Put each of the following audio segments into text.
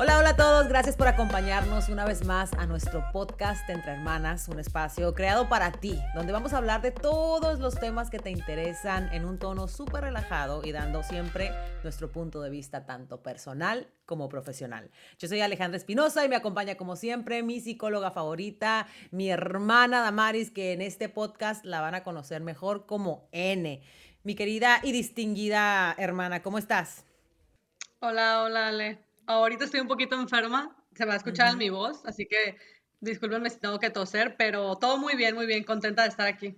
Hola, hola a todos, gracias por acompañarnos una vez más a nuestro podcast Entre Hermanas, un espacio creado para ti, donde vamos a hablar de todos los temas que te interesan en un tono súper relajado y dando siempre nuestro punto de vista tanto personal como profesional. Yo soy Alejandra Espinosa y me acompaña como siempre mi psicóloga favorita, mi hermana Damaris, que en este podcast la van a conocer mejor como N. Mi querida y distinguida hermana, ¿cómo estás? Hola, hola Ale ahorita estoy un poquito enferma, se va a escuchar en mi voz, así que discúlpenme si tengo que toser, pero todo muy bien, muy bien, contenta de estar aquí.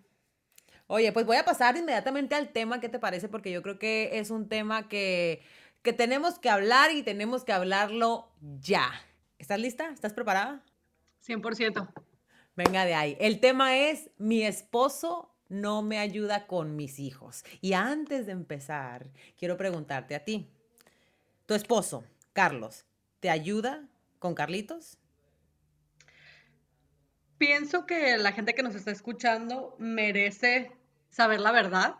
Oye, pues voy a pasar inmediatamente al tema, ¿qué te parece? Porque yo creo que es un tema que, que tenemos que hablar y tenemos que hablarlo ya. ¿Estás lista? ¿Estás preparada? 100%. Venga de ahí. El tema es, mi esposo no me ayuda con mis hijos. Y antes de empezar, quiero preguntarte a ti, tu esposo, Carlos, ¿te ayuda con Carlitos? Pienso que la gente que nos está escuchando merece saber la verdad,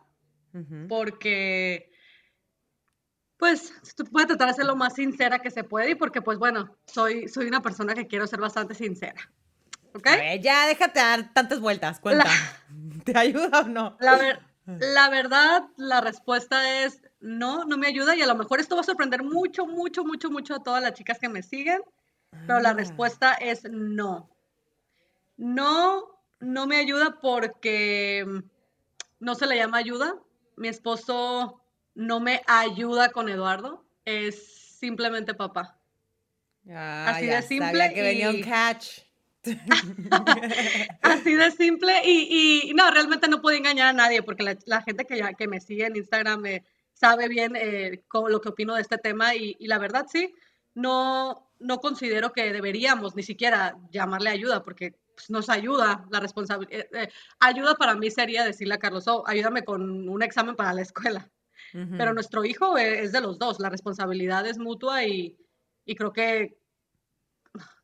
porque pues puede tratar de ser lo más sincera que se puede y porque pues bueno, soy, soy una persona que quiero ser bastante sincera. ¿Ok? ya déjate dar tantas vueltas, cuenta. ¿Te ayuda o no? La, la verdad, la respuesta es no, no me ayuda y a lo mejor esto va a sorprender mucho, mucho, mucho, mucho a todas las chicas que me siguen, pero la ah. respuesta es no. No, no me ayuda porque no se le llama ayuda. Mi esposo no me ayuda con Eduardo, es simplemente papá. Ah, Así de simple. que venía un catch. Así de simple y, no, realmente no puedo engañar a nadie porque la, gente que, ya, que me sigue en Instagram me sabe bien eh, lo que opino de este tema y, la verdad sí, no, no considero que deberíamos ni siquiera llamarle ayuda porque pues, nos ayuda la responsabilidad. Eh, eh, ayuda para mí sería decirle a Carlos, oh, ayúdame con un examen para la escuela. Pero nuestro hijo es de los dos, la responsabilidad es mutua y, y creo que,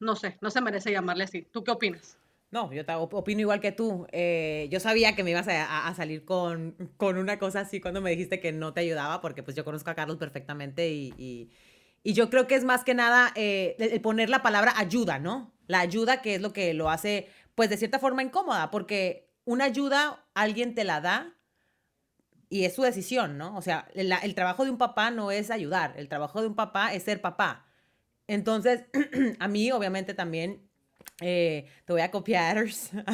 no sé, no se merece llamarle así. ¿Tú qué opinas? No, yo opino igual que tú. Eh, yo sabía que me ibas a, salir con, con, una cosa así cuando me dijiste que no te ayudaba, porque pues yo conozco a Carlos perfectamente y, y, yo creo que es más que nada eh, poner la palabra ayuda, ¿no? La ayuda que es lo que lo hace, pues de cierta forma incómoda, porque una ayuda alguien te la da y es su decisión, ¿no? O sea, el trabajo de un papá no es ayudar, el trabajo de un papá es ser papá. Entonces, a mí obviamente también eh, te voy a copiar,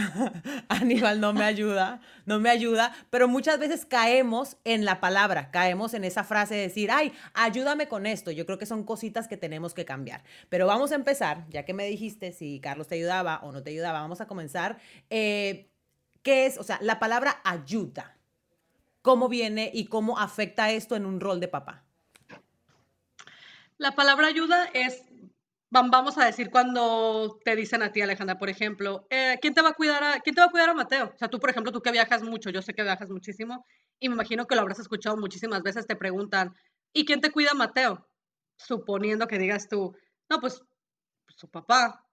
Aníbal no me ayuda, no me ayuda, pero muchas veces caemos en la palabra, caemos en esa frase de decir, ay, ayúdame con esto. Yo creo que son cositas que tenemos que cambiar. Pero vamos a empezar, ya que me dijiste si Carlos te ayudaba o no te ayudaba, vamos a comenzar. Eh, ¿Qué es, o sea, la palabra ayuda? ¿Cómo viene y cómo afecta esto en un rol de papá? La palabra ayuda es vamos a decir cuando te dicen a ti, Alejandra, por ejemplo, eh, ¿quién, te va a cuidar a, ¿quién te va a cuidar a Mateo? O sea, tú, por ejemplo, tú que viajas mucho, yo sé que viajas muchísimo y me imagino que lo habrás escuchado muchísimas veces, te preguntan, ¿y quién te cuida a Mateo? Suponiendo que digas tú, no, pues, su papá.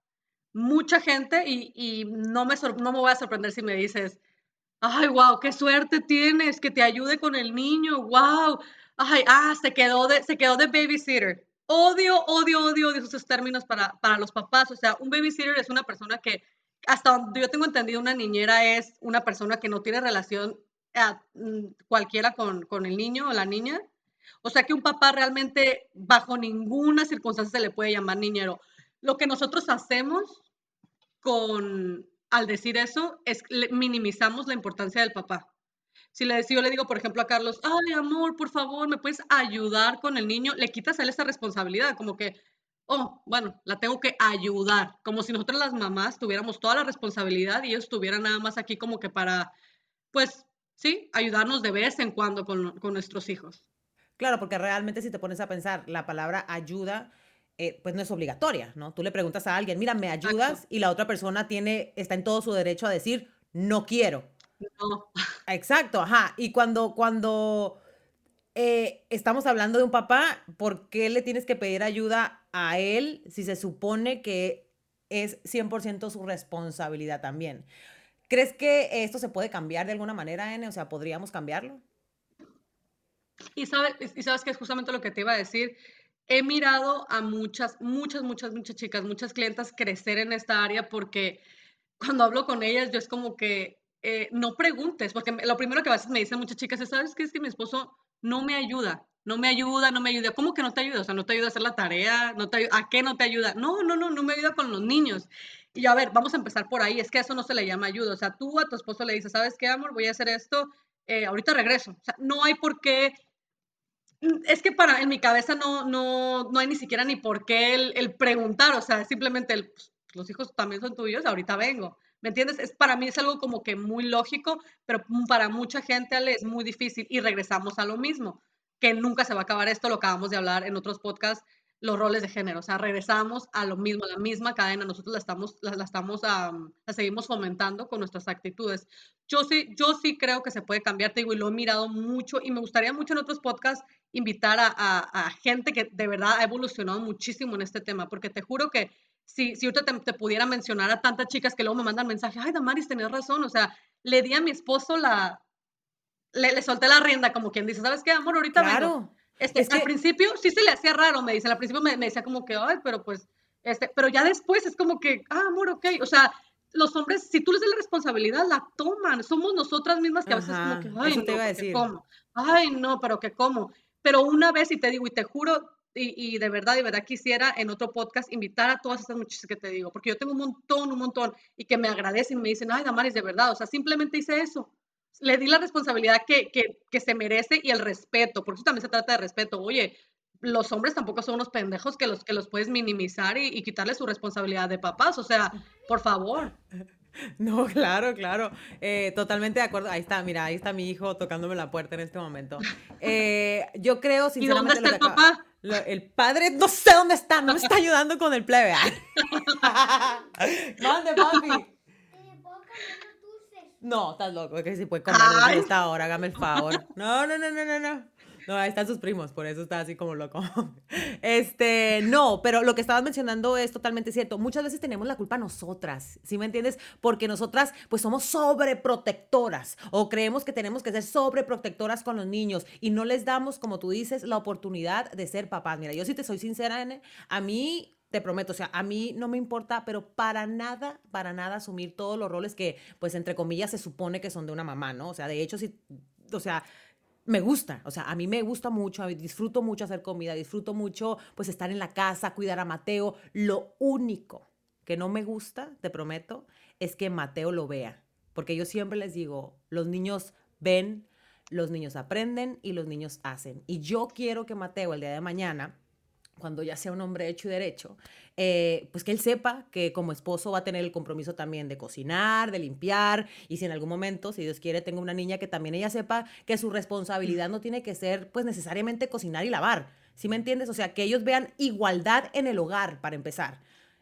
Mucha gente, y, y no, me no me voy a sorprender si me dices, ay, wow, qué suerte tienes, que te ayude con el niño, wow, ay, ah, se quedó de, se quedó de babysitter Odio, odio, odio, odio esos términos para, para los papás. O sea, un babysitter es una persona que, hasta donde yo tengo entendido, una niñera es una persona que no tiene relación mm, cualquiera con, con el niño o la niña. O sea que un papá realmente bajo ninguna circunstancia se le puede llamar niñero. Lo que nosotros hacemos con, al decir eso, es minimizamos la importancia del papá. Si, le, yo le digo, por ejemplo, a Carlos, ay, amor, por favor, ¿me puedes ayudar con el niño? Le quitas a él esa responsabilidad, como que, oh, bueno, la tengo que ayudar, como si nosotros las mamás tuviéramos toda la responsabilidad y ellos estuvieran nada más aquí como que para, pues, sí, ayudarnos de vez en cuando con, con nuestros hijos. Claro, porque realmente si te pones a pensar, la palabra ayuda, eh, pues no es obligatoria, ¿no? Tú le preguntas a alguien, mira, ¿me ayudas? Y la otra persona tiene, está en todo su derecho a decir, no quiero. No. Exacto, ajá. Y cuando, cuando eh, estamos hablando de un papá, ¿por qué le tienes que pedir ayuda a él si se supone que es 100% su responsabilidad también? ¿Crees que esto se puede cambiar de alguna manera, N? O sea, ¿podríamos cambiarlo? Y sabes, y sabes que es justamente lo que te iba a decir. he mirado a muchas, muchas, muchas, muchas chicas, muchas clientas crecer en esta área porque cuando hablo con ellas, yo es como que eh, no preguntes, porque lo primero que a veces me dicen muchas chicas es, ¿sabes qué? Es que mi esposo no me ayuda, no me ayuda, no me ayuda. ¿Cómo que no te ayuda? O sea, no te ayuda a hacer la tarea, no te ¿a qué no te ayuda? No, no, no, no me ayuda con los niños. Y a ver, vamos a empezar por ahí, es que eso no se le llama ayuda. O sea, tú a tu esposo le dices, ¿sabes qué, amor? Voy a hacer esto, eh, ahorita regreso. O sea, no hay por qué es que para en mi cabeza no, no, no hay ni siquiera ni por qué el, preguntar, o sea, simplemente el, pues, los hijos también son tuyos, ahorita vengo. ¿Me entiendes? Es, para mí es algo como que muy lógico, pero para mucha gente es muy difícil y regresamos a lo mismo, que nunca se va a acabar esto, lo acabamos de hablar en otros podcasts, los roles de género, o sea, regresamos a lo mismo, a la misma cadena, nosotros la estamos, la, estamos, la seguimos fomentando con nuestras actitudes. Yo sí, yo sí creo que se puede cambiar, te digo, y lo he mirado mucho y me gustaría mucho en otros podcasts invitar a, a, gente que de verdad ha evolucionado muchísimo en este tema, porque te juro que si, si ahorita te, pudiera mencionar a tantas chicas que luego me mandan mensajes, ay, Damaris, tenías razón, o sea, le di a mi esposo la, le, le solté la rienda, como quien dice, ¿sabes qué, amor? Ahorita claro. Este, al principio sí se le hacía raro, me dice, al principio me, me, decía como que, ay, pero pues, este, pero ya después es como que, ah, amor, ok, o sea, los hombres, si tú les das la responsabilidad, la toman, somos nosotras mismas que a veces como que, ay, no, que cómo, ay, no, pero que cómo, pero una vez, y te digo, y te juro, y, de verdad, de verdad quisiera en otro podcast invitar a todas estas muchachas que te digo, porque yo tengo un montón, un montón, y que me agradecen y me dicen, ay, Damaris, de verdad, o sea, simplemente hice eso. Le di la responsabilidad que, que, que se merece y el respeto, porque eso también se trata de respeto. Oye, los hombres tampoco son unos pendejos que los, que los puedes minimizar y, y quitarle su responsabilidad de papás, o sea, por favor. No, claro, claro. Eh, totalmente de acuerdo. Ahí está, mira, ahí está mi hijo tocándome la puerta en este momento. Eh, yo creo, sinceramente. ¿Y dónde está el papá? El padre, no sé dónde está, no me está ayudando con el plebe. ¿Dónde, papi? No, estás loco, que si puede comer a esta hora, hágame el favor. No, no, no, no, no, no. No, ahí están sus primos, por eso está así como loco. Este, no, pero lo que estabas mencionando es totalmente cierto. Muchas veces tenemos la culpa nosotras, ¿sí me entiendes? Porque nosotras pues somos sobreprotectoras o creemos que tenemos que ser sobreprotectoras con los niños y no les damos, como tú dices, la oportunidad de ser papás. Mira, yo si te soy sincera, a mí te prometo, o sea, a mí no me importa, pero para nada, para nada asumir todos los roles que, pues, entre comillas, se supone que son de una mamá, ¿no? O sea, de hecho, sí, o sea, me gusta, o sea, a mí me gusta mucho, disfruto mucho hacer comida, disfruto mucho pues estar en la casa, cuidar a Mateo. Lo único que no me gusta, te prometo, es que Mateo lo vea, porque yo siempre les digo, los niños ven, los niños aprenden y los niños hacen. Y yo quiero que Mateo el día de mañana cuando ya sea un hombre hecho y derecho, eh, pues que él sepa que como esposo va a tener el compromiso también de cocinar, de limpiar, y si en algún momento, si Dios quiere, tengo una niña que también ella sepa que su responsabilidad no tiene que ser pues necesariamente cocinar y lavar, ¿sí me entiendes? O sea, que ellos vean igualdad en el hogar para empezar.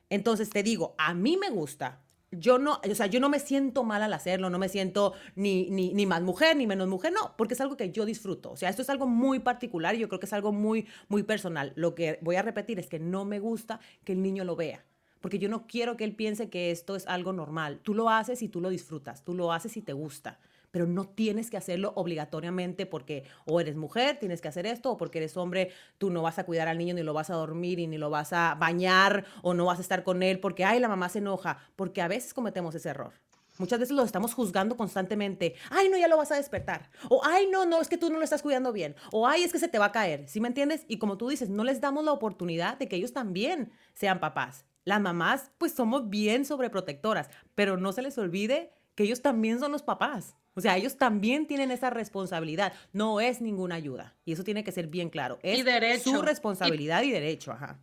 Entonces te digo, a mí me gusta yo no, o sea, yo no me siento mal al hacerlo, no me siento ni, ni, ni, más mujer ni menos mujer, no, porque es algo que yo disfruto. O sea, esto es algo muy particular y yo creo que es algo muy, muy personal. Lo que voy a repetir es que no me gusta que el niño lo vea, porque yo no quiero que él piense que esto es algo normal. Tú lo haces y tú lo disfrutas, tú lo haces y te gusta pero no tienes que hacerlo obligatoriamente porque o eres mujer, tienes que hacer esto, o porque eres hombre, tú no vas a cuidar al niño, ni lo vas a dormir, y ni lo vas a bañar, o no vas a estar con él porque, ay, la mamá se enoja, porque a veces cometemos ese error. Muchas veces lo estamos juzgando constantemente. Ay, no, ya lo vas a despertar. O, ay, no, no, es que tú no lo estás cuidando bien. O, ay, es que se te va a caer. ¿Sí me entiendes? Y como tú dices, no les damos la oportunidad de que ellos también sean papás. Las mamás, pues somos bien sobreprotectoras, pero no se les olvide que ellos también son los papás. O sea, ellos también tienen esa responsabilidad. No es ninguna ayuda. Y eso tiene que ser bien claro. Es su responsabilidad y, derecho, ajá.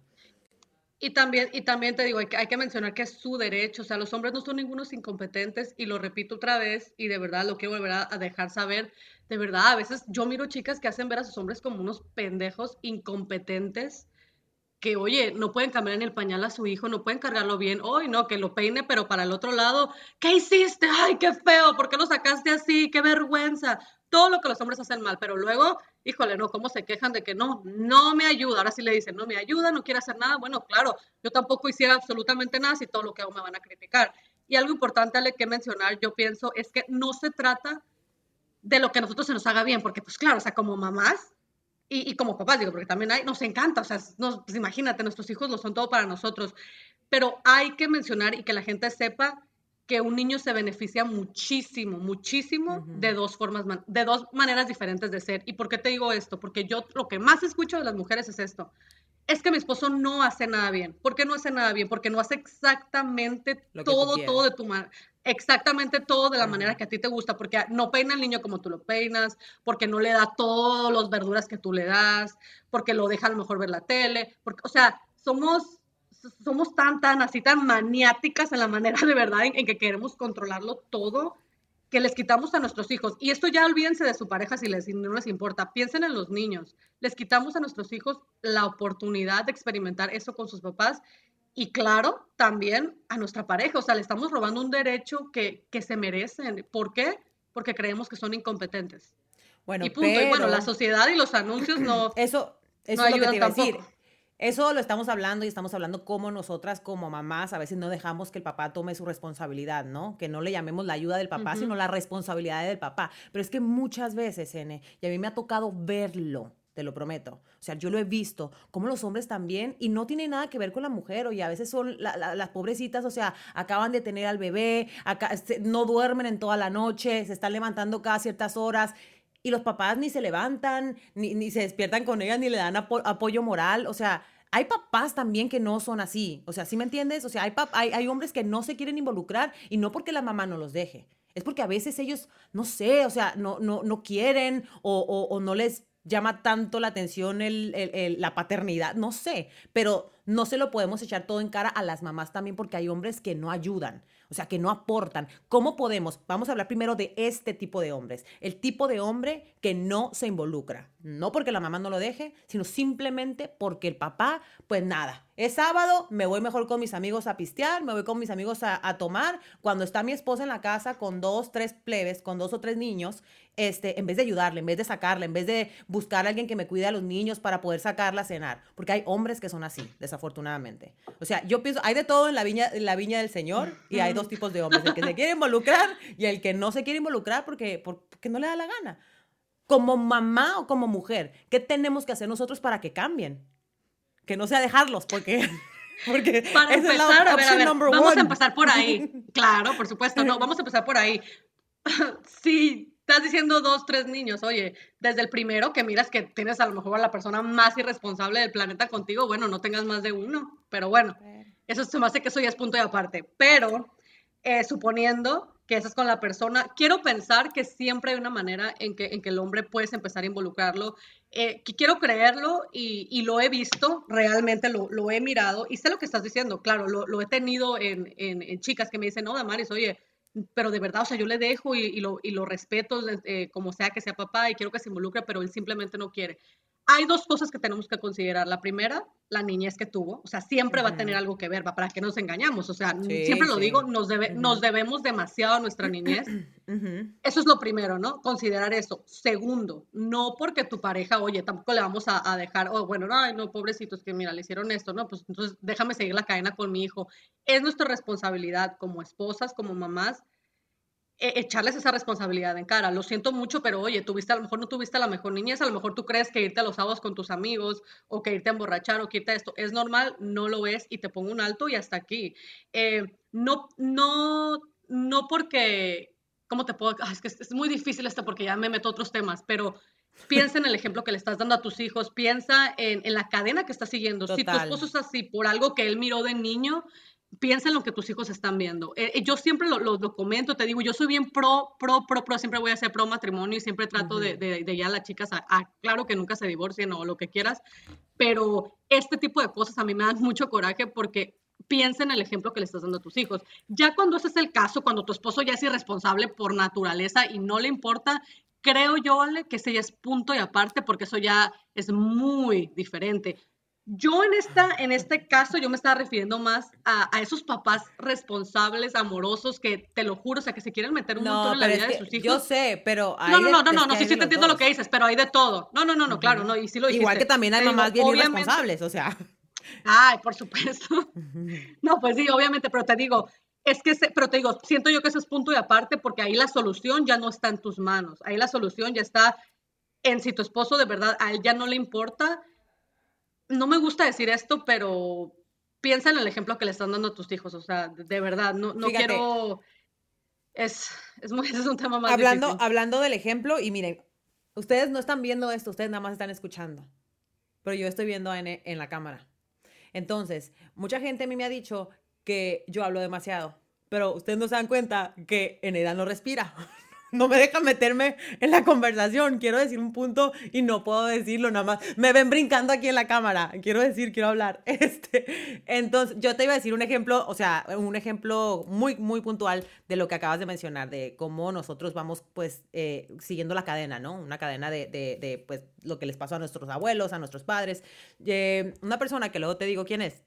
Y también, y también te digo, hay que, hay que, mencionar que es su derecho. O sea, los hombres no son ningunos incompetentes. Y lo repito otra vez, y de verdad lo quiero volver a dejar saber. De verdad, a veces yo miro chicas que hacen ver a sus hombres como unos pendejos incompetentes que, oye, no pueden cambiar en el pañal a su hijo, no pueden cargarlo bien, hoy no, que lo peine, pero para el otro lado, ¿qué hiciste? Ay, qué feo, ¿por qué lo sacaste así? Qué vergüenza. Todo lo que los hombres hacen mal, pero luego, híjole, no, ¿cómo se quejan de que no, no me ayuda? Ahora sí le dicen, no me ayuda, no quiere hacer nada. Bueno, claro, yo tampoco hiciera absolutamente nada si todo lo que hago me van a criticar. Y algo importante Ale, que mencionar, yo pienso, es que no se trata de lo que a nosotros se nos haga bien, porque pues claro, o sea, como mamás, Y, como papás, digo, porque también hay, nos encanta, o sea, pues imagínate, nuestros hijos lo son todo para nosotros, pero hay que mencionar y que la gente sepa que un niño se beneficia muchísimo, muchísimo de dos formas, de dos maneras diferentes de ser. ¿Y por qué te digo esto? Porque yo lo que más escucho de las mujeres es esto. Es que mi esposo no hace nada bien. ¿Por qué no hace nada bien? Porque no hace exactamente todo, todo de tu mano exactamente todo de la manera que a ti te gusta, porque no peina al niño como tú lo peinas, porque no le da todas las verduras que tú le das, porque lo deja a lo mejor ver la tele, porque, o sea, somos, somos tan, tan, así, tan maniáticas en la manera de verdad en, que queremos controlarlo todo, que les quitamos a nuestros hijos. Y esto ya olvídense de su pareja si, les, si no les importa, piensen en los niños. Les quitamos a nuestros hijos la oportunidad de experimentar eso con sus papás y claro, también a nuestra pareja, o sea, le estamos robando un derecho que, que se merecen. ¿Por qué? Porque creemos que son incompetentes. Bueno, y punto. y bueno, la sociedad y los anuncios no. Eso, eso es lo que te iba a decir. Eso lo estamos hablando y estamos hablando como nosotras, como mamás, a veces no dejamos que el papá tome su responsabilidad, ¿no? Que no le llamemos la ayuda del papá, sino la responsabilidad del papá. Pero es que muchas veces, N, y a mí me ha tocado verlo, te lo prometo. O sea, yo lo he visto, como los hombres también, y no tiene nada que ver con la mujer, oye, a veces son las pobrecitas, o sea, acaban de tener al bebé, acá, no duermen en toda la noche, se están levantando cada ciertas horas, y los papás ni se levantan, ni, se despiertan con ellas, ni le dan apoyo moral, o sea, hay papás también que no son así, o sea, ¿sí me entiendes? O sea, hay hombres que no se quieren involucrar, y no porque la mamá no los deje, es porque a veces ellos, no sé, o sea, no, no, no quieren o, o no les llama tanto la atención la paternidad, no sé, pero no se lo podemos echar todo en cara a las mamás también porque hay hombres que no ayudan, o sea, que no aportan. ¿Cómo podemos? Vamos a hablar primero de este tipo de hombres, el tipo de hombre que no se involucra, no porque la mamá no lo deje, sino simplemente porque el papá, pues nada, es sábado, me voy mejor con mis amigos a pistear, me voy con mis amigos a, tomar, cuando está mi esposa en la casa con dos, tres plebes, con dos o tres niños, este, en vez de ayudarle, en vez de sacarle, en vez de buscar a alguien que me cuide a los niños para poder sacarla a cenar, porque hay hombres que son así, desafortunadamente. O sea, yo pienso, hay de todo en la viña, en la viña del Señor y hay dos tipos de hombres, el que se quiere involucrar y el que no se quiere involucrar porque, porque no le da la gana. Como mamá o como mujer, ¿qué tenemos que hacer nosotros para que cambien? Que no sea dejarlos, porque... Porque para empezar, a ver, a ver, vamos a empezar por ahí. Claro, por supuesto, no, vamos a empezar por ahí. sí, estás diciendo dos, tres niños, oye, desde el primero que miras que tienes a lo mejor a la persona más irresponsable del planeta contigo, bueno, no tengas más de uno, pero bueno, eso se me hace que eso ya es punto de aparte. Pero eh, suponiendo que esa es con la persona, quiero pensar que siempre hay una manera en que, en que el hombre puedes empezar a involucrarlo. Eh, quiero creerlo y, lo he visto, realmente lo, lo, he mirado y sé lo que estás diciendo. Claro, lo, lo he tenido en, en, en, chicas que me dicen, no, Damaris, oye, pero de verdad, o sea, yo le dejo y, lo, y lo, respeto eh, como sea que sea papá y quiero que se involucre, pero él simplemente no quiere. Hay dos cosas que tenemos que considerar. La primera, la niñez que tuvo, o sea, siempre va a tener algo que ver, para que nos engañamos, o sea, siempre lo digo, nos, debe, nos debemos demasiado a nuestra niñez. Eso es lo primero, ¿no? Considerar eso. Segundo, no porque tu pareja, oye, tampoco le vamos a, dejar, oh, bueno, no, no, pobrecitos, que mira, le hicieron esto, ¿no? Pues entonces déjame seguir la cadena con mi hijo. Es nuestra responsabilidad como esposas, como mamás, echarles esa responsabilidad en cara. Lo siento mucho, pero oye, tuviste, a lo mejor no tuviste la mejor niñez, a lo mejor tú crees que irte a los sábados con tus amigos o que irte a emborrachar o que irte a esto es normal, no lo es y te pongo un alto y hasta aquí. Eh, no, no, no porque, ¿cómo te puedo? es que es muy difícil esto porque ya me meto a otros temas, pero piensa en el ejemplo que le estás dando a tus hijos, piensa en, en la cadena que estás siguiendo. Si tu esposo es así por algo que él miró de niño, piensa en lo que tus hijos están viendo. Eh, eh, yo siempre lo, lo, comento, te digo, yo soy bien pro, pro, pro, pro, siempre voy a ser pro matrimonio y siempre trato de, de, de, ya las chicas, a, claro que nunca se divorcien o lo que quieras, pero este tipo de cosas a mí me dan mucho coraje porque piensa en el ejemplo que le estás dando a tus hijos. Ya cuando ese es el caso, cuando tu esposo ya es irresponsable por naturaleza y no le importa, creo yo, que ese ya es punto y aparte porque eso ya es muy diferente. Yo en, esta, en este caso, yo me estaba refiriendo más a, esos papás responsables, amorosos, que te lo juro, o sea, que se quieren meter un montón en la vida de sus hijos. Yo sé, pero hay No, no, no, no, no, no sí, te entiendo lo que dices, pero hay de todo. No, no, no, no, claro, no, y sí lo dijiste. Igual que también hay mamás bien irresponsables, o sea. Ay, por supuesto. No, pues sí, obviamente, pero te digo, es que, pero te digo, siento yo que ese es punto de aparte porque ahí la solución ya no está en tus manos, ahí la solución ya está en si tu esposo de verdad a él ya no le importa, no me gusta decir esto, pero piensa en el ejemplo que le están dando a tus hijos, o sea, de, verdad, no, no quiero... Es, es, muy, es un tema más hablando, Hablando del ejemplo, y miren, ustedes no están viendo esto, ustedes nada más están escuchando, pero yo estoy viendo en, en la cámara. Entonces, mucha gente a mí me ha dicho que yo hablo demasiado, pero ustedes no se dan cuenta que en edad no respira. no me deja meterme en la conversación. Quiero decir un punto y no puedo decirlo nada más. Me ven brincando aquí en la cámara. Quiero decir, quiero hablar. Este, entonces, yo te iba a decir un ejemplo, o sea, un ejemplo muy, muy puntual de lo que acabas de mencionar, de cómo nosotros vamos, pues, eh, siguiendo la cadena, ¿no? Una cadena de, de, pues, lo que les pasó a nuestros abuelos, a nuestros padres. Eh, una persona que luego te digo quién es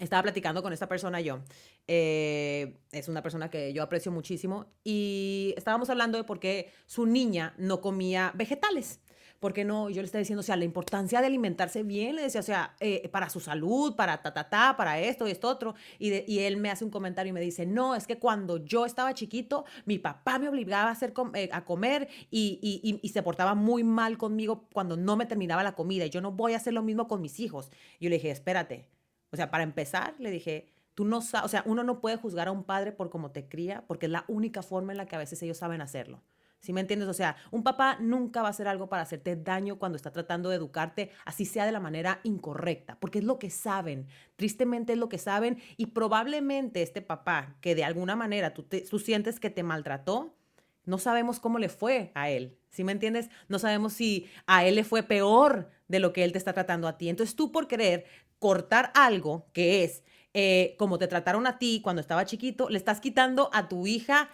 estaba platicando con esta persona yo. Eh, es una persona que yo aprecio muchísimo y estábamos hablando de por qué su niña no comía vegetales. ¿Por qué no? Yo le estaba diciendo, o sea, la importancia de alimentarse bien, le decía, o sea, eh, para su salud, para ta, para esto y esto otro. Y, él me hace un comentario y me dice, no, es que cuando yo estaba chiquito, mi papá me obligaba a, hacer eh, a comer y, y, y, se portaba muy mal conmigo cuando no me terminaba la comida. Y yo no voy a hacer lo mismo con mis hijos. Y yo le dije, espérate, o sea, para empezar, le dije, tú no sabes, o sea, uno no puede juzgar a un padre por cómo te cría, porque es la única forma en la que a veces ellos saben hacerlo. ¿Sí me entiendes? O sea, un papá nunca va a hacer algo para hacerte daño cuando está tratando de educarte, así sea de la manera incorrecta, porque es lo que saben. Tristemente es lo que saben y probablemente este papá, que de alguna manera tú, tú sientes que te maltrató, no sabemos cómo le fue a él. ¿Sí me entiendes? No sabemos si a él le fue peor de lo que él te está tratando a ti. Entonces tú por querer cortar algo que es eh, como te trataron a ti cuando estaba chiquito, le estás quitando a tu hija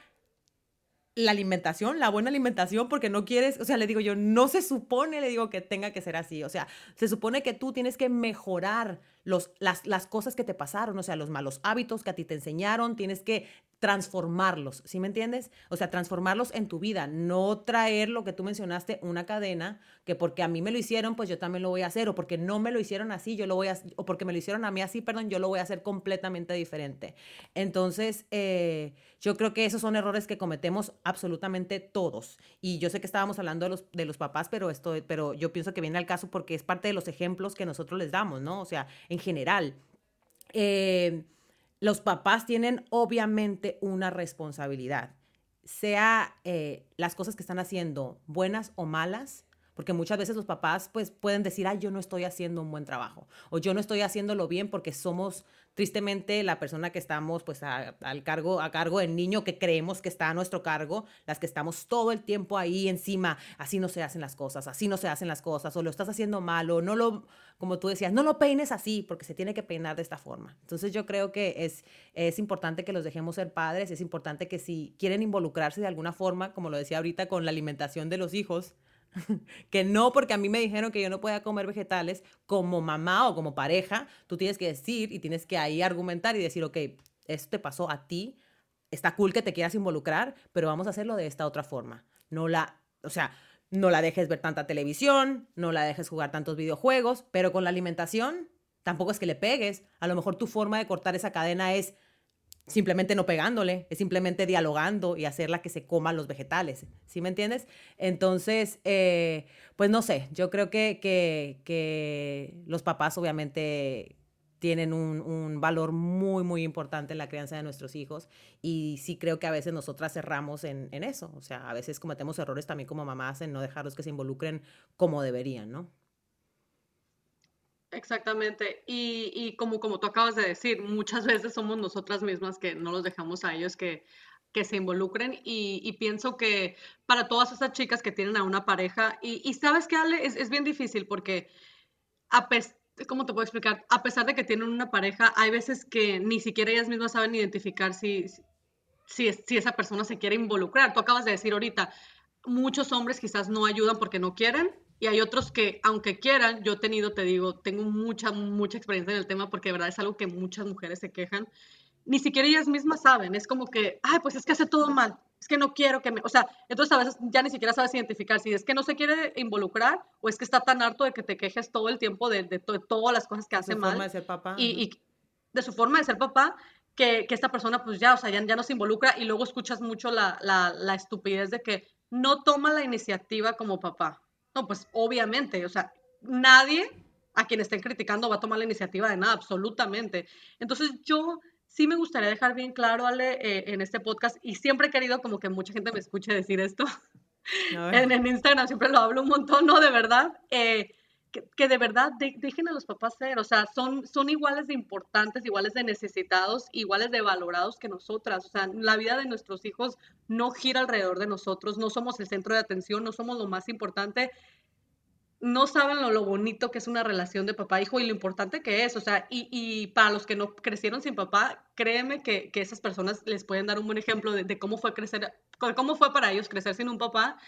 la alimentación, la buena alimentación, porque no quieres, o sea, le digo yo, no se supone, le digo que tenga que ser así, o sea, se supone que tú tienes que mejorar los, las, las cosas que te pasaron, o sea, los malos hábitos que a ti te enseñaron, tienes que transformarlos, ¿sí me entiendes? O sea, transformarlos en tu vida, no traer lo que tú mencionaste, una cadena, que porque a mí me lo hicieron, pues yo también lo voy a hacer, o porque no me lo hicieron así, yo lo voy a, o porque me lo hicieron a mí así, perdón, yo lo voy a hacer completamente diferente. Entonces, eh, yo creo que esos son errores que cometemos absolutamente todos. Y yo sé que estábamos hablando de los, de los papás, pero, esto, pero yo pienso que viene al caso porque es parte de los ejemplos que nosotros les damos, ¿no? O sea, general. Eh, los papás tienen obviamente una responsabilidad, sea eh, las cosas que están haciendo buenas o malas, porque muchas veces los papás pues pueden decir, ay, yo no estoy haciendo un buen trabajo, o yo no estoy haciéndolo bien porque somos tristemente la persona que estamos pues al cargo, a cargo del niño que creemos que está a nuestro cargo, las que estamos todo el tiempo ahí encima, así no se hacen las cosas, así no se hacen las cosas, o lo estás haciendo mal, o no lo, como tú decías, no lo peines así, porque se tiene que peinar de esta forma. Entonces yo creo que es, es importante que los dejemos ser padres, es importante que si quieren involucrarse de alguna forma, como lo decía ahorita con la alimentación de los hijos, que no porque a mí me dijeron que yo no podía comer vegetales, como mamá o como pareja, tú tienes que decir y tienes que ahí argumentar y decir, ok, esto te pasó a ti, está cool que te quieras involucrar, pero vamos a hacerlo de esta otra forma. No la, o sea, no la dejes ver tanta televisión, no la dejes jugar tantos videojuegos, pero con la alimentación tampoco es que le pegues. A lo mejor tu forma de cortar esa cadena es simplemente no pegándole, es simplemente dialogando y hacerla que se coma los vegetales, ¿sí me entiendes? Entonces, eh, pues no sé, yo creo que, que, los papás obviamente tienen un, un, valor muy, muy importante en la crianza de nuestros hijos y sí creo que a veces nosotras cerramos en, en eso, o sea, a veces cometemos errores también como mamás en no dejarlos que se involucren como deberían, ¿no? Exactamente. Y, y como, como tú acabas de decir, muchas veces somos nosotras mismas que no los dejamos a ellos que, que se involucren y, y pienso que para todas esas chicas que tienen a una pareja, y, sabes que Ale, es, es, bien difícil porque, a ¿cómo te puedo explicar? A pesar de que tienen una pareja, hay veces que ni siquiera ellas mismas saben identificar si, si, si esa persona se quiere involucrar. Tú acabas de decir ahorita, muchos hombres quizás no ayudan porque no quieren, y hay otros que, aunque quieran, yo he tenido, te digo, tengo mucha, mucha experiencia en el tema porque de verdad es algo que muchas mujeres se quejan. Ni siquiera ellas mismas saben. Es como que, ay, pues es que hace todo mal. Es que no quiero que me. O sea, entonces a veces ya ni siquiera sabes identificar si es que no se quiere involucrar o es que está tan harto de que te quejes todo el tiempo de, de, todas las cosas que hace mal. De su forma de ser papá. Y, y, de su forma de ser papá, que, que, esta persona, pues ya, o sea, ya, ya no se involucra y luego escuchas mucho la, la, la estupidez de que no toma la iniciativa como papá No, pues obviamente, o sea, nadie a quien estén criticando va a tomar la iniciativa de nada, absolutamente. Entonces yo sí me gustaría dejar bien claro, Ale, eh, en este podcast, y siempre he querido como que mucha gente me escuche decir esto. En, en, Instagram siempre lo hablo un montón, ¿no? De verdad. Eh, que, de verdad dejen a los papás ser, o sea, son, son iguales de importantes, iguales de necesitados, iguales de valorados que nosotras. O sea, la vida de nuestros hijos no gira alrededor de nosotros, no somos el centro de atención, no somos lo más importante. No saben lo, lo bonito que es una relación de papá-hijo y lo importante que es. O sea, y, y, para los que no crecieron sin papá, créeme que, que esas personas les pueden dar un buen ejemplo de, de cómo fue crecer, cómo fue para ellos crecer sin un papá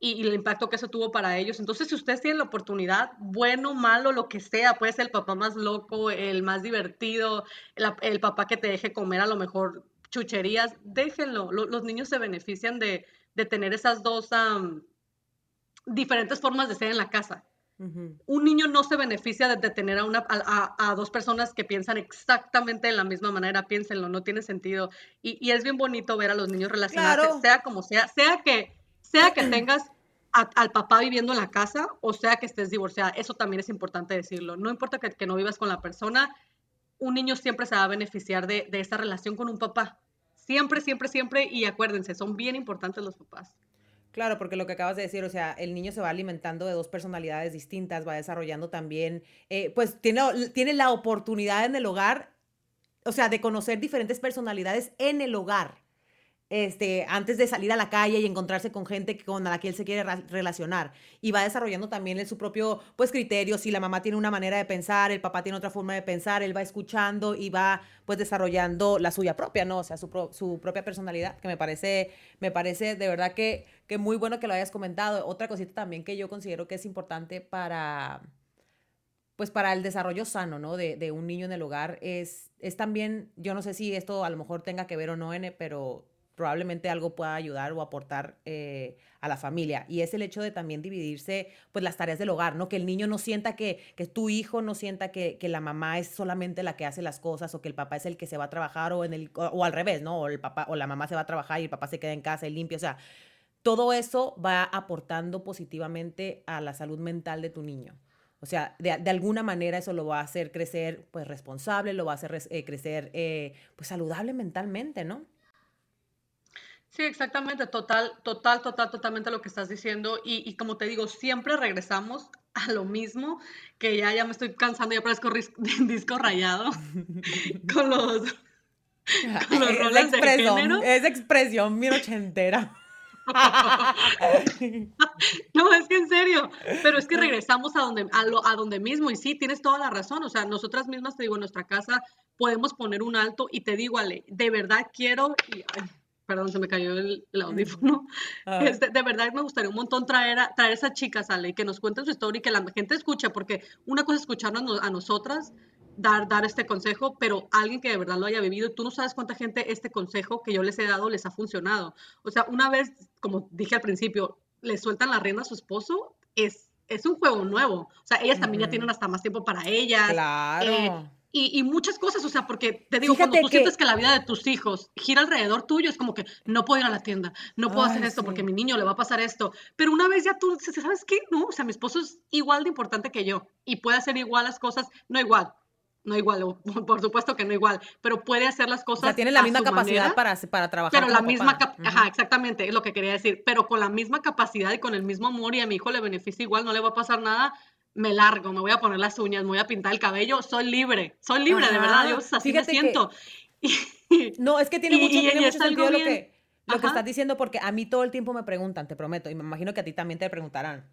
y, el impacto que eso tuvo para ellos. Entonces, si ustedes tienen la oportunidad, bueno, malo, lo que sea, puede ser el papá más loco, el más divertido, el, papá que te deje comer a lo mejor chucherías, déjenlo. los niños se benefician de, de tener esas dos diferentes formas de ser en la casa. Un niño no se beneficia de, tener a, una, a, dos personas que piensan exactamente de la misma manera, piénsenlo, no tiene sentido. Y, y es bien bonito ver a los niños relacionarse, sea como sea, sea que sea que tengas al papá viviendo en la casa o sea que estés divorciada, eso también es importante decirlo. No importa que, no vivas con la persona, un niño siempre se va a beneficiar de, esa relación con un papá. Siempre, siempre, siempre. Y acuérdense, son bien importantes los papás. Claro, porque lo que acabas de decir, o sea, el niño se va alimentando de dos personalidades distintas, va desarrollando también, eh, pues tiene, tiene la oportunidad en el hogar, o sea, de conocer diferentes personalidades en el hogar este, antes de salir a la calle y encontrarse con gente con la que él se quiere relacionar. Y va desarrollando también su propio pues, criterio. Si la mamá tiene una manera de pensar, el papá tiene otra forma de pensar, él va escuchando y va pues desarrollando la suya propia, ¿no? O sea, su, su propia personalidad, que me parece, me parece de verdad que, que muy bueno que lo hayas comentado. Otra cosita también que yo considero que es importante para pues para el desarrollo sano, ¿no? De, de, un niño en el hogar es, es también, yo no sé si esto a lo mejor tenga que ver o no, N, pero probablemente algo pueda ayudar o aportar eh, a la familia. Y es el hecho de también dividirse pues las tareas del hogar, ¿no? Que el niño no sienta que, que tu hijo no sienta que, que, la mamá es solamente la que hace las cosas o que el papá es el que se va a trabajar o, en el, o, al revés, ¿no? O, el papá, o la mamá se va a trabajar y el papá se queda en casa y limpia. O sea, todo eso va aportando positivamente a la salud mental de tu niño. O sea, de, alguna manera eso lo va a hacer crecer pues responsable, lo va a hacer eh, crecer eh, pues saludable mentalmente, ¿no? Sí, exactamente, total, total, total, totalmente lo que estás diciendo. Y, y, como te digo, siempre regresamos a lo mismo, que ya, ya me estoy cansando, ya parezco disco rayado con los, con los roles de género. Es expresión bien ochentera. no, es que en serio, pero es que regresamos a donde, a, lo, a donde mismo, y sí, tienes toda la razón, o sea, nosotras mismas, te digo, en nuestra casa podemos poner un alto, y te digo, Ale, de verdad quiero, y, perdón, se me cayó el, audífono. Este, de verdad me gustaría un montón traer a, traer esas chicas, Ale, y que nos cuenten su historia y que la gente escuche, porque una cosa es escucharnos a nosotras, dar, dar este consejo, pero alguien que de verdad lo haya vivido, tú no sabes cuánta gente este consejo que yo les he dado les ha funcionado. O sea, una vez, como dije al principio, le sueltan la rienda a su esposo, es, es un juego nuevo. O sea, ellas también ya tienen hasta más tiempo para ellas. Claro. Eh, y, muchas cosas, o sea, porque te digo, cuando tú sientes que la vida de tus hijos gira alrededor tuyo, es como que no puedo ir a la tienda, no puedo hacer esto porque a mi niño le va a pasar esto. Pero una vez ya tú dices, ¿sabes qué? No, o sea, mi esposo es igual de importante que yo y puede hacer igual las cosas, no igual, no igual, por supuesto que no igual, pero puede hacer las cosas. O sea, tiene la misma capacidad para, para trabajar. Pero la misma, ajá, exactamente, es lo que quería decir, pero con la misma capacidad y con el mismo amor y a mi hijo le beneficia igual, no le va a pasar nada me largo, me voy a poner las uñas, me voy a pintar el cabello, soy libre, soy libre, de verdad, yo así me siento. no, es que tiene mucho, sentido lo que, lo que estás diciendo porque a mí todo el tiempo me preguntan, te prometo, y me imagino que a ti también te preguntarán.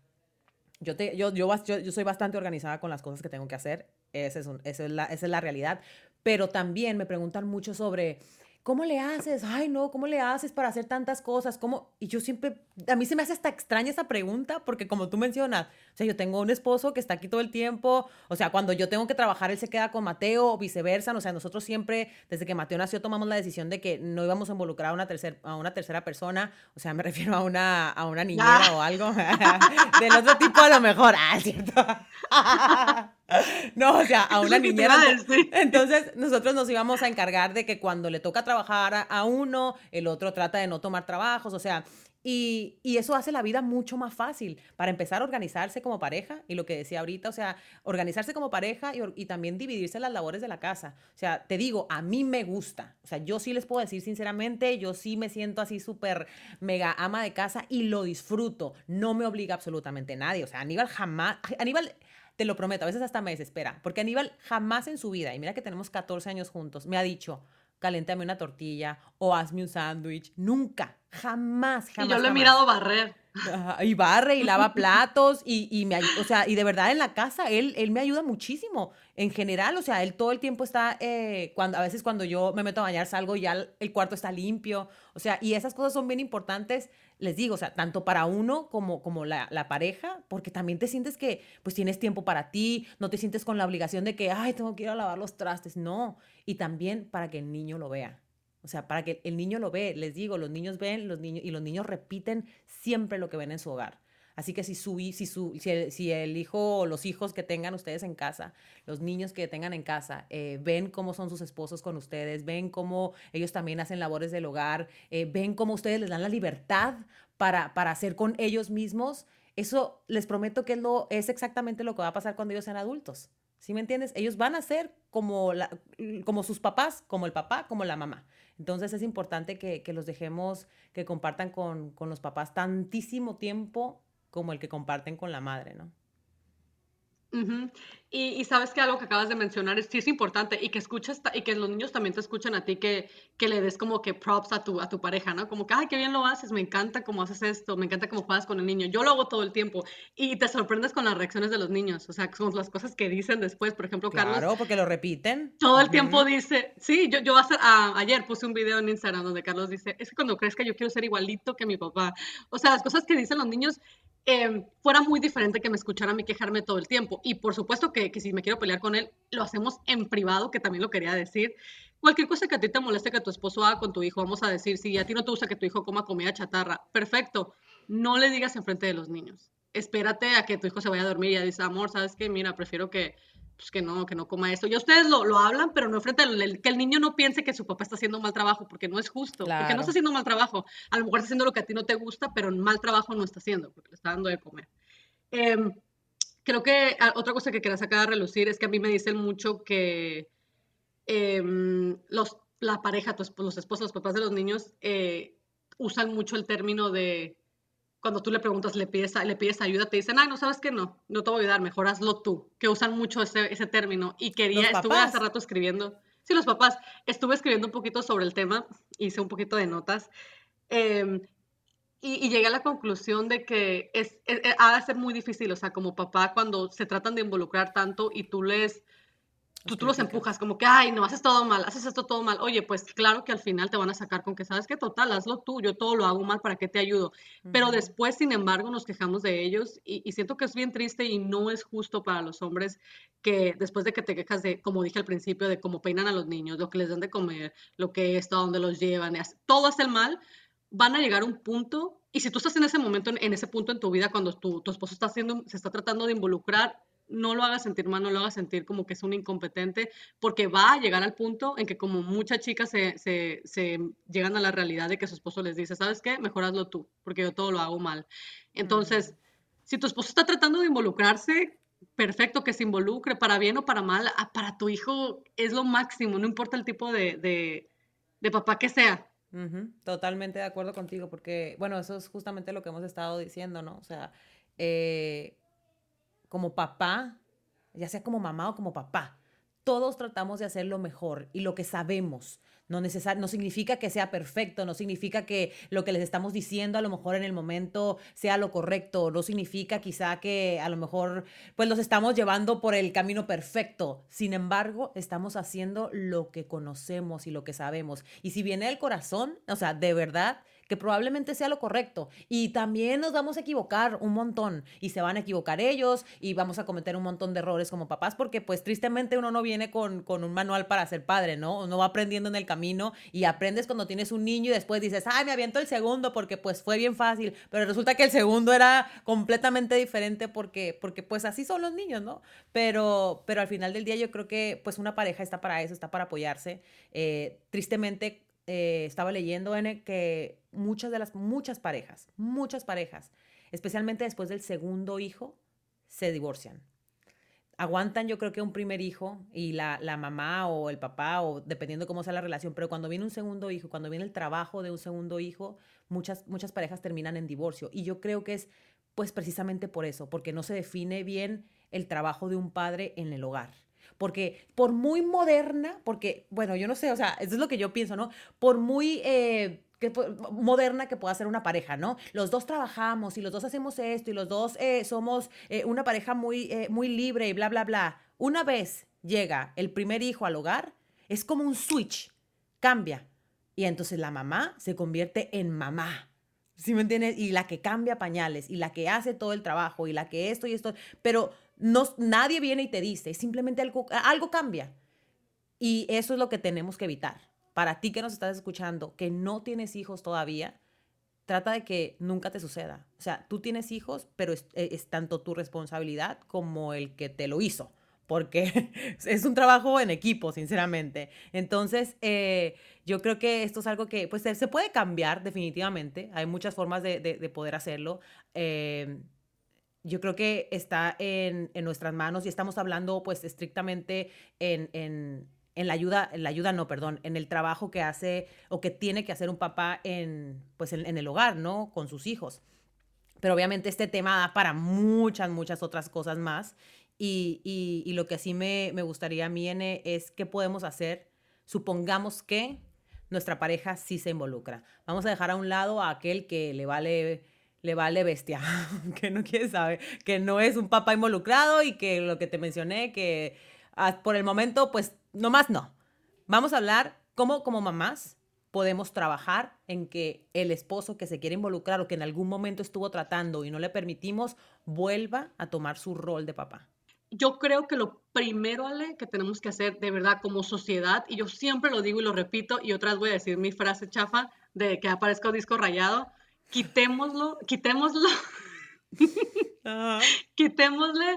Yo, te, yo, yo, yo, soy bastante organizada con las cosas que tengo que hacer, esa es, es, la, esa es la realidad, pero también me preguntan mucho sobre ¿cómo le haces? Ay, no, ¿cómo le haces para hacer tantas cosas? ¿Cómo? Y yo siempre, a mí se me hace hasta extraña esa pregunta, porque como tú mencionas, o sea, yo tengo un esposo que está aquí todo el tiempo, o sea, cuando yo tengo que trabajar, él se queda con Mateo, o viceversa, o sea, nosotros siempre, desde que Mateo nació, tomamos la decisión de que no íbamos a involucrar a una, tercer, a una tercera persona, o sea, me refiero a una, a una niñera o algo, del otro tipo a lo mejor, ah, ¿cierto? No, o sea, a una niñera. Entonces, nosotros nos íbamos a encargar de que cuando le toca trabajar a, uno, el otro trata de no tomar trabajos, o sea, Y, eso hace la vida mucho más fácil para empezar a organizarse como pareja y lo que decía ahorita, o sea, organizarse como pareja y, y, también dividirse las labores de la casa. O sea, te digo, a mí me gusta. O sea, yo sí les puedo decir sinceramente, yo sí me siento así súper mega ama de casa y lo disfruto. No me obliga absolutamente nadie. O sea, Aníbal jamás, Aníbal, te lo prometo, a veces hasta me desespera, porque Aníbal jamás en su vida, y mira que tenemos 14 años juntos, me ha dicho, caléntame una tortilla o hazme un sándwich. Nunca, jamás, jamás. Y yo lo he mirado barrer. Y barre y lava platos y, y, me o sea, y de verdad en la casa él, él me ayuda muchísimo. En general, o sea, él todo el tiempo está, eh, cuando, a veces cuando yo me meto a bañar salgo ya el cuarto está limpio. O sea, y esas cosas son bien importantes, les digo, o sea, tanto para uno como, como la, la pareja, porque también te sientes que pues tienes tiempo para ti, no te sientes con la obligación de que, ay, tengo que ir a lavar los trastes. No, y también para que el niño lo vea. O sea, para que el niño lo ve, les digo, los niños ven los niños, y los niños repiten siempre lo que ven en su hogar. Así que si, su, si, su, si, el, si el hijo o los hijos que tengan ustedes en casa, los niños que tengan en casa, eh, ven cómo son sus esposos con ustedes, ven cómo ellos también hacen labores del hogar, eh, ven cómo ustedes les dan la libertad para, para hacer con ellos mismos, eso les prometo que es, lo, es exactamente lo que va a pasar cuando ellos sean adultos. ¿Sí me entiendes? Ellos van a ser como, la, como sus papás, como el papá, como la mamá. Entonces es importante que, que los dejemos que compartan con, con, los papás tantísimo tiempo como el que comparten con la madre, ¿no? Y, sabes que algo que acabas de mencionar es, sí es importante y que escuches y que los niños también te escuchen a ti, que, que le des como que props a tu, a tu pareja, ¿no? Como que, ay, qué bien lo haces, me encanta cómo haces esto, me encanta cómo juegas con el niño. Yo lo hago todo el tiempo y te sorprendes con las reacciones de los niños, o sea, con las cosas que dicen después. Por ejemplo, Carlos. Claro, porque lo repiten. Todo el tiempo dice, sí, yo, yo hacer, ayer puse un video en Instagram donde Carlos dice, es que cuando que yo quiero ser igualito que mi papá. O sea, las cosas que dicen los niños Em, fuera muy diferente que me escuchara a mí quejarme todo el tiempo. Y por supuesto que, si me quiero pelear con él, lo hacemos en privado, que también lo quería decir. Cualquier cosa que a ti te moleste que tu esposo haga con tu hijo, vamos a decir, si a ti no te gusta que tu hijo coma comida chatarra, perfecto, no le digas enfrente de los niños. Espérate a que tu hijo se vaya a dormir y ya dice, amor, ¿sabes qué? Mira, prefiero que, pues que no, que no coma eso. Y ustedes lo, lo hablan, pero no frente al que el niño no piense que su papá está haciendo un mal trabajo, porque no es justo, porque no está haciendo un mal trabajo. A lo mejor está haciendo lo que a ti no te gusta, pero mal trabajo no está haciendo, porque le está dando de comer. Em, creo que ah, otra cosa que quería sacar a relucir es que a mí me dicen mucho que em, los, la pareja, los esposos, los papás de los niños, eh, usan mucho el término de cuando tú le preguntas, le pides, le pides ayuda, te dicen, ay, no sabes que no, no te voy a ayudar, mejor hazlo tú, que usan mucho ese, ese término. Y quería, estuve hace rato escribiendo, sí, los papás, estuve escribiendo un poquito sobre el tema, hice un poquito de notas, em, y, llegué a la conclusión de que es, es, ha de ser muy difícil, o sea, como papá, cuando se tratan de involucrar tanto y tú les tú, tú los empujas como que, ay, no, haces todo mal, haces esto todo mal. Oye, pues claro que al final te van a sacar con que, sabes que total, hazlo tú, yo todo lo hago mal, ¿para qué te ayudo? Pero después, sin embargo, nos quejamos de ellos y, siento que es bien triste y no es justo para los hombres que después de que te quejas de, como dije al principio, de cómo peinan a los niños, lo que les dan de comer, lo que está, dónde los llevan, todo hace el mal, van a llegar a un punto y si tú estás en ese momento, en, ese punto en tu vida, cuando tu, tu esposo está haciendo, se está tratando de involucrar no lo hagas sentir mal, no lo hagas sentir como que es un incompetente, porque va a llegar al punto en que como muchas chicas se, se, llegan a la realidad de que su esposo les dice, ¿sabes qué? Mejor hazlo tú, porque yo todo lo hago mal. Entonces, mm. si tu esposo está tratando de involucrarse, perfecto que se involucre, para bien o para mal, ah, para tu hijo es lo máximo, no importa el tipo de, de, papá que sea. Totalmente de acuerdo contigo, porque, bueno, eso es justamente lo que hemos estado diciendo, ¿no? O sea, eh, como papá, ya sea como mamá o como papá, todos tratamos de hacer lo mejor y lo que sabemos. No, no significa que sea perfecto, no significa que lo que les estamos diciendo a lo mejor en el momento sea lo correcto, no significa quizá que a lo mejor pues los estamos llevando por el camino perfecto. Sin embargo, estamos haciendo lo que conocemos y lo que sabemos. Y si viene del corazón, o sea, de verdad, que probablemente sea lo correcto. Y también nos vamos a equivocar un montón y se van a equivocar ellos y vamos a cometer un montón de errores como papás porque pues tristemente uno no viene con, con un manual para ser padre, ¿no? Uno va aprendiendo en el camino y aprendes cuando tienes un niño y después dices, ay, me aviento el segundo porque pues fue bien fácil, pero resulta que el segundo era completamente diferente porque, porque pues así son los niños, ¿no? Pero, pero al final del día yo creo que pues una pareja está para eso, está para apoyarse. Eh, tristemente eh, estaba leyendo en que muchas de las, muchas parejas, muchas parejas, especialmente después del segundo hijo, se divorcian. Aguantan yo creo que un primer hijo y la, la mamá o el papá o dependiendo cómo sea la relación, pero cuando viene un segundo hijo, cuando viene el trabajo de un segundo hijo, muchas, muchas parejas terminan en divorcio. Y yo creo que es pues precisamente por eso, porque no se define bien el trabajo de un padre en el hogar. Porque por muy moderna, porque, bueno, yo no sé, o sea, eso es lo que yo pienso, ¿no? Por muy eh, moderna que pueda ser una pareja, ¿no? Los dos trabajamos y los dos hacemos esto y los dos eh, somos eh, una pareja muy, muy libre y bla, bla, bla. Una vez llega el primer hijo al hogar, es como un switch, cambia. Y entonces la mamá se convierte en mamá. ¿Sí me entiendes? Y la que cambia pañales, y la que hace todo el trabajo, y la que esto y esto. Pero no, nadie viene y te dice, simplemente algo, algo cambia. Y eso es lo que tenemos que evitar. Para ti que nos estás escuchando, que no tienes hijos todavía, trata de que nunca te suceda. O sea, tú tienes hijos, pero es, es tanto tu responsabilidad como el que te lo hizo porque es un trabajo en equipo, sinceramente. Entonces, eh, yo creo que esto es algo que pues, se puede cambiar definitivamente. Hay muchas formas de, de, poder hacerlo. Eh, yo creo que está en, en, nuestras manos y estamos hablando pues estrictamente en, en, en, la ayuda, en la ayuda no, perdón, en el trabajo que hace o que tiene que hacer un papá en, pues en, el hogar, ¿no? Con sus hijos. Pero obviamente este tema da para muchas, muchas otras cosas más y, y, lo que sí me, me gustaría a mí N, es qué podemos hacer. Supongamos que nuestra pareja sí se involucra. Vamos a dejar a un lado a aquel que le vale, le vale bestia, que no quiere saber, que no es un papá involucrado y que lo que te mencioné, que ah, por el momento, pues nomás no. Vamos a hablar cómo como mamás podemos trabajar en que el esposo que se quiere involucrar o que en algún momento estuvo tratando y no le permitimos, vuelva a tomar su rol de papá yo creo que lo primero, Ale, que tenemos que hacer de verdad como sociedad, y yo siempre lo digo y lo repito, y otra vez voy a decir mi frase chafa de que aparezca un disco rayado, quitémoslo, quitémoslo, quitémosle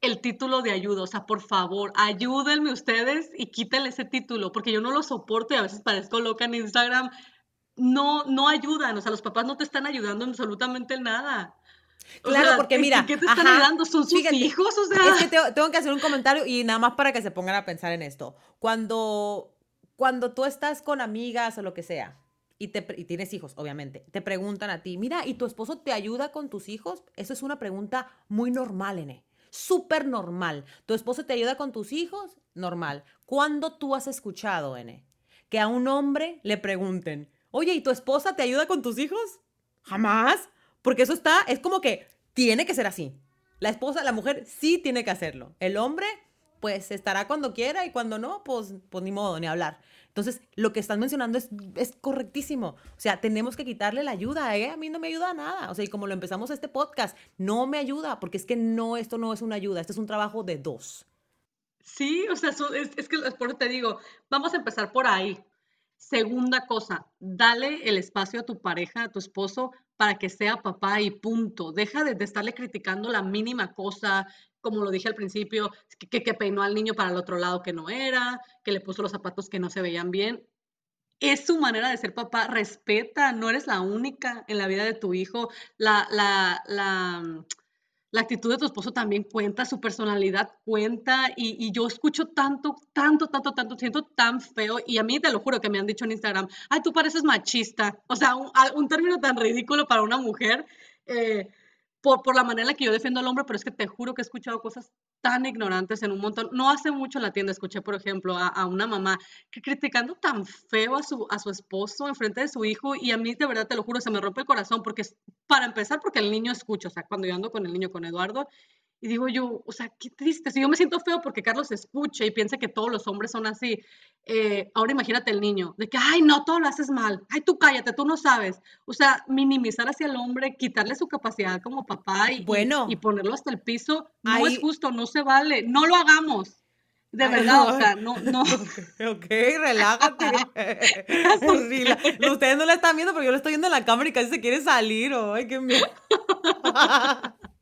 el título de ayuda, o sea, por favor, ayúdenme ustedes y quítenle ese título, porque yo no lo soporto y a veces parezco loca en Instagram, no, no ayudan, o sea, los papás no te están ayudando en absolutamente nada. Claro, porque mira. ¿Qué te están ayudando? ¿Son sus hijos? O sea. Es que tengo que hacer un comentario y nada más para que se pongan a pensar en esto. Cuando, cuando tú estás con amigas o lo que sea, y, te, y tienes hijos, obviamente, te preguntan a ti, mira, ¿y tu esposo te ayuda con tus hijos? Eso es una pregunta muy normal, N. Súper normal. ¿Tu esposo te ayuda con tus hijos? Normal. ¿Cuándo tú has escuchado, N, que a un hombre le pregunten, oye, ¿y tu esposa te ayuda con tus hijos? Jamás. Porque eso está, es como que tiene que ser así. La esposa, la mujer sí tiene que hacerlo. El hombre, pues estará cuando quiera y cuando no, pues, pues ni modo, ni hablar. Entonces, lo que están mencionando es, es correctísimo. O sea, tenemos que quitarle la ayuda, ¿eh? A mí no me ayuda nada. O sea, y como lo empezamos este podcast, no me ayuda, porque es que no, esto no es una ayuda, esto es un trabajo de dos. Sí, o sea, es, es que por eso te digo, vamos a empezar por ahí. Segunda cosa, dale el espacio a tu pareja, a tu esposo, para que sea papá y punto. Deja de, estarle criticando la mínima cosa, como lo dije al principio, que, peinó al niño para el otro lado que no era, que le puso los zapatos que no se veían bien. Es su manera de ser papá. Respeta, no eres la única en la vida de tu hijo. La, la, la, la actitud de tu esposo también cuenta, su personalidad cuenta y, yo escucho tanto, tanto, tanto, tanto, siento tan feo y a mí te lo juro que me han dicho en Instagram, ay, tú pareces machista, o sea, un, término tan ridículo para una mujer. Eh, por, la manera en la que yo defiendo al hombre, pero es que te juro que he escuchado cosas tan ignorantes en un montón. No hace mucho en la tienda escuché, por ejemplo, a, una mamá que criticando tan feo a su, a su esposo en frente de su hijo y a mí de verdad te lo juro, se me rompe el corazón porque, para empezar, porque el niño escucha, o sea, cuando yo ando con el niño, con Eduardo, y digo yo, o sea, qué triste. Si yo me siento feo porque Carlos escucha y piensa que todos los hombres son así. Eh, ahora imagínate el niño, de que, ay, no, todo lo haces mal. Ay, tú cállate, tú no sabes. O sea, minimizar hacia el hombre, quitarle su capacidad como papá y, bueno, y, ponerlo hasta el piso, no es justo, no se vale. No lo hagamos. De verdad, o sea, no, no. Ok, relájate. Ustedes no la están viendo, pero yo lo estoy viendo en la cámara y casi se quiere salir. Ay, qué miedo.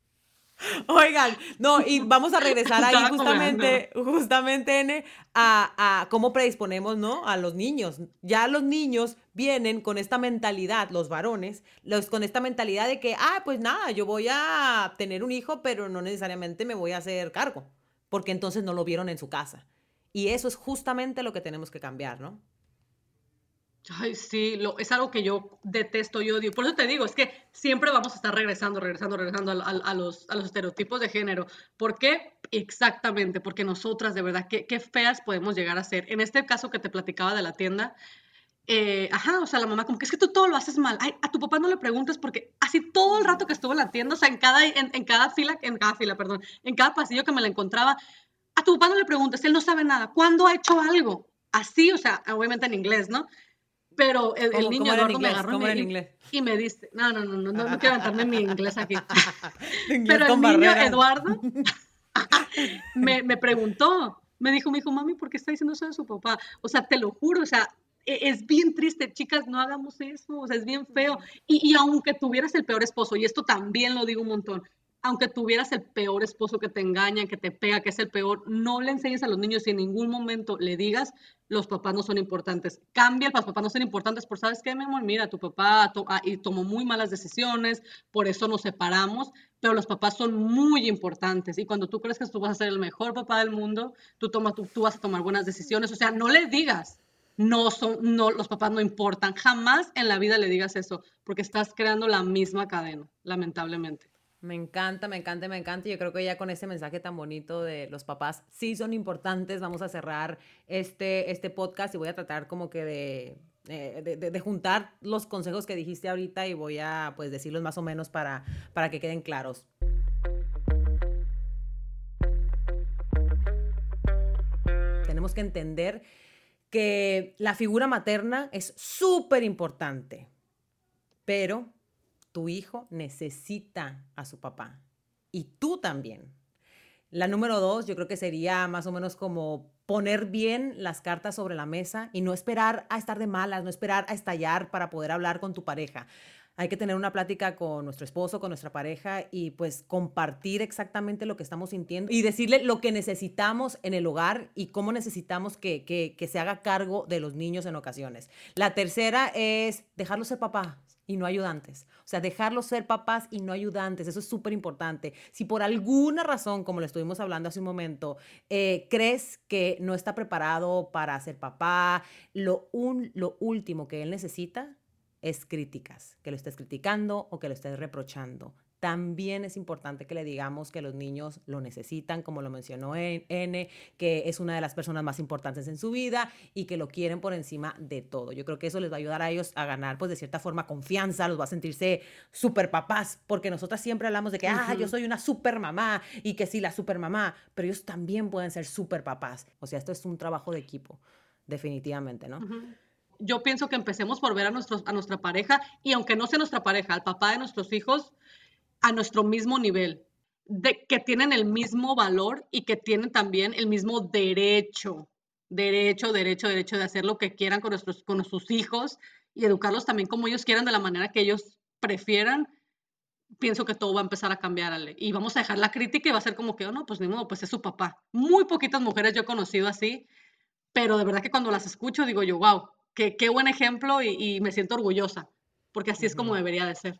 Oigan, no, y vamos a regresar ahí justamente, justamente, N, a, a, cómo predisponemos, ¿no? A los niños. Ya los niños vienen con esta mentalidad, los varones, los, con esta mentalidad de que, ah, pues nada, yo voy a tener un hijo, pero no necesariamente me voy a hacer cargo, porque entonces no lo vieron en su casa. Y eso es justamente lo que tenemos que cambiar, ¿no? Ay, sí, lo, es algo que yo detesto y odio. Por eso te digo, es que siempre vamos a estar regresando, regresando, regresando a, los, a los, estereotipos de género. ¿Por qué? Exactamente, porque nosotras, de verdad, qué, qué feas podemos llegar a ser. En este caso que te platicaba de la tienda, eh, ajá, o sea, la mamá como que es que tú todo lo haces mal. Ay, a tu papá no le preguntes porque así todo el rato que estuvo en la tienda, o sea, en cada, en, en cada fila, en cada fila, perdón, en cada pasillo que me la encontraba, a tu papá no le preguntes, él no sabe nada. ¿Cuándo ha hecho algo? Así, o sea, obviamente en inglés, ¿no? Pero el, niño Eduardo me agarró y, me dice, no, no, no, no, no, no quiero meterme mi inglés aquí. Pero el niño Eduardo me, me, preguntó, me dijo, me dijo, mami, ¿por qué está diciendo eso de su papá? O sea, te lo juro, o sea, e, es bien triste, chicas, no hagamos eso, o sea, es bien feo. Y, y aunque tuvieras el peor esposo, y esto también lo digo un montón, aunque tuvieras el peor esposo que te engaña, que te pega, que es el peor, no le enseñes a los niños y en ningún momento le digas, los papás no son importantes. Cambia, los papás no son importantes por, ¿sabes qué, mi amor? Mira, tu papá ah, y tomó muy malas decisiones, por eso nos separamos, pero los papás son muy importantes y cuando tú crees que tú vas a ser el mejor papá del mundo, tú, toma, tú, tú vas a tomar buenas decisiones, o sea, no le digas, no son, no, los papás no importan, jamás en la vida le digas eso, porque estás creando la misma cadena, lamentablemente. Me encanta, me encanta, me encanta. Yo creo que ya con ese mensaje tan bonito de los papás sí son importantes, vamos a cerrar este, este podcast y voy a tratar como que de, eh, de, juntar los consejos que dijiste ahorita y voy a pues decirlos más o menos para, para que queden claros. Tenemos que entender que la figura materna es súper importante, pero tu hijo necesita a su papá y tú también. La número dos, yo creo que sería más o menos como poner bien las cartas sobre la mesa y no esperar a estar de malas, no esperar a estallar para poder hablar con tu pareja hay que tener una plática con nuestro esposo, con nuestra pareja y pues compartir exactamente lo que estamos sintiendo y decirle lo que necesitamos en el hogar y cómo necesitamos que, que, se haga cargo de los niños en ocasiones. La tercera es dejarlos ser papás y no ayudantes. O sea, dejarlos ser papás y no ayudantes. Eso es súper importante. Si por alguna razón, como le estuvimos hablando hace un momento, eh, crees que no está preparado para ser papá, lo, un, lo último que él necesita es críticas, que lo estés criticando o que lo estés reprochando. También es importante que le digamos que los niños lo necesitan, como lo mencionó N, que es una de las personas más importantes en su vida y que lo quieren por encima de todo. Yo creo que eso les va a ayudar a ellos a ganar, pues de cierta forma, confianza, los va a sentirse super papás, porque nosotras siempre hablamos de que, ah, yo soy una super mamá y que sí, la super mamá, pero ellos también pueden ser super papás. O sea, esto es un trabajo de equipo, definitivamente, ¿no? yo pienso que empecemos por ver a, nuestros, a nuestra pareja y aunque no sea nuestra pareja, al papá de nuestros hijos, a nuestro mismo nivel, de que tienen el mismo valor y que tienen también el mismo derecho, derecho, derecho, derecho de hacer lo que quieran con nuestros, con sus hijos y educarlos también como ellos quieran, de la manera que ellos prefieran. Pienso que todo va a empezar a cambiar, Y vamos a dejar la crítica y va a ser como que, oh, no, pues ni modo, pues es su papá. Muy poquitas mujeres yo he conocido así, pero de verdad que cuando las escucho digo yo, wow, qué, qué buen ejemplo y, me siento orgullosa, porque así es como debería de ser.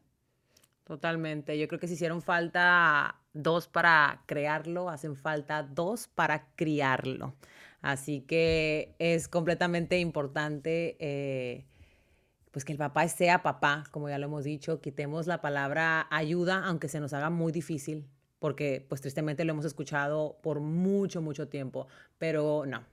Totalmente. Yo creo que si hicieron falta dos para crearlo, hacen falta dos para criarlo. Así que es completamente importante eh, pues que el papá sea papá, como ya lo hemos dicho, quitemos la palabra ayuda, aunque se nos haga muy difícil, porque pues tristemente lo hemos escuchado por mucho, mucho tiempo, pero no,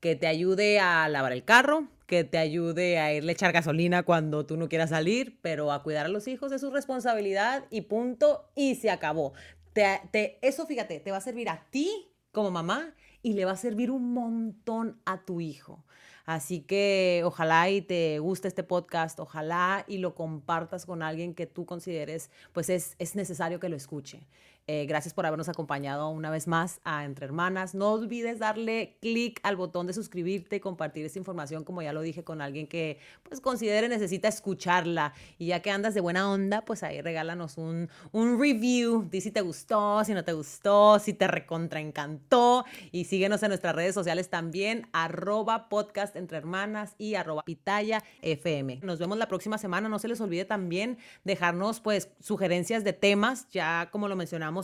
que te ayude a lavar el carro, que te ayude a irle a echar gasolina cuando tú no quieras salir, pero a cuidar a los hijos es su responsabilidad y punto, y se acabó. Te, eso, fíjate, te va a servir a ti como mamá y le va a servir un montón a tu hijo. Así que ojalá y te guste este podcast, ojalá y lo compartas con alguien que tú consideres, pues es, es necesario que lo escuche. Eh, gracias por habernos acompañado una vez más a Entre Hermanas. No olvides darle clic al botón de suscribirte compartir esta información, como ya lo dije, con alguien que pues considere necesita escucharla. Y ya que andas de buena onda, pues ahí regálanos un, un review. Di si te gustó, si no te gustó, si te recontra encantó. Y síguenos en nuestras redes sociales también, arroba podcast entre hermanas y arroba pitaya FM. Nos vemos la próxima semana. No se les olvide también dejarnos pues sugerencias de temas, ya como lo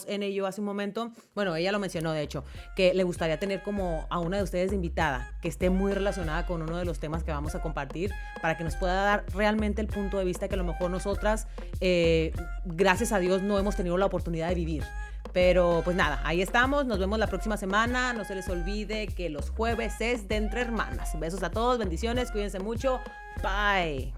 en ello hace un momento, bueno, ella lo mencionó de hecho, que le gustaría tener como a una de ustedes invitada, que esté muy relacionada con uno de los temas que vamos a compartir, para que nos pueda dar realmente el punto de vista que a lo mejor nosotras, eh, gracias a Dios, no hemos tenido la oportunidad de vivir. Pero pues nada, ahí estamos, nos vemos la próxima semana, no se les olvide que los jueves es de entre hermanas. Besos a todos, bendiciones, cuídense mucho, bye.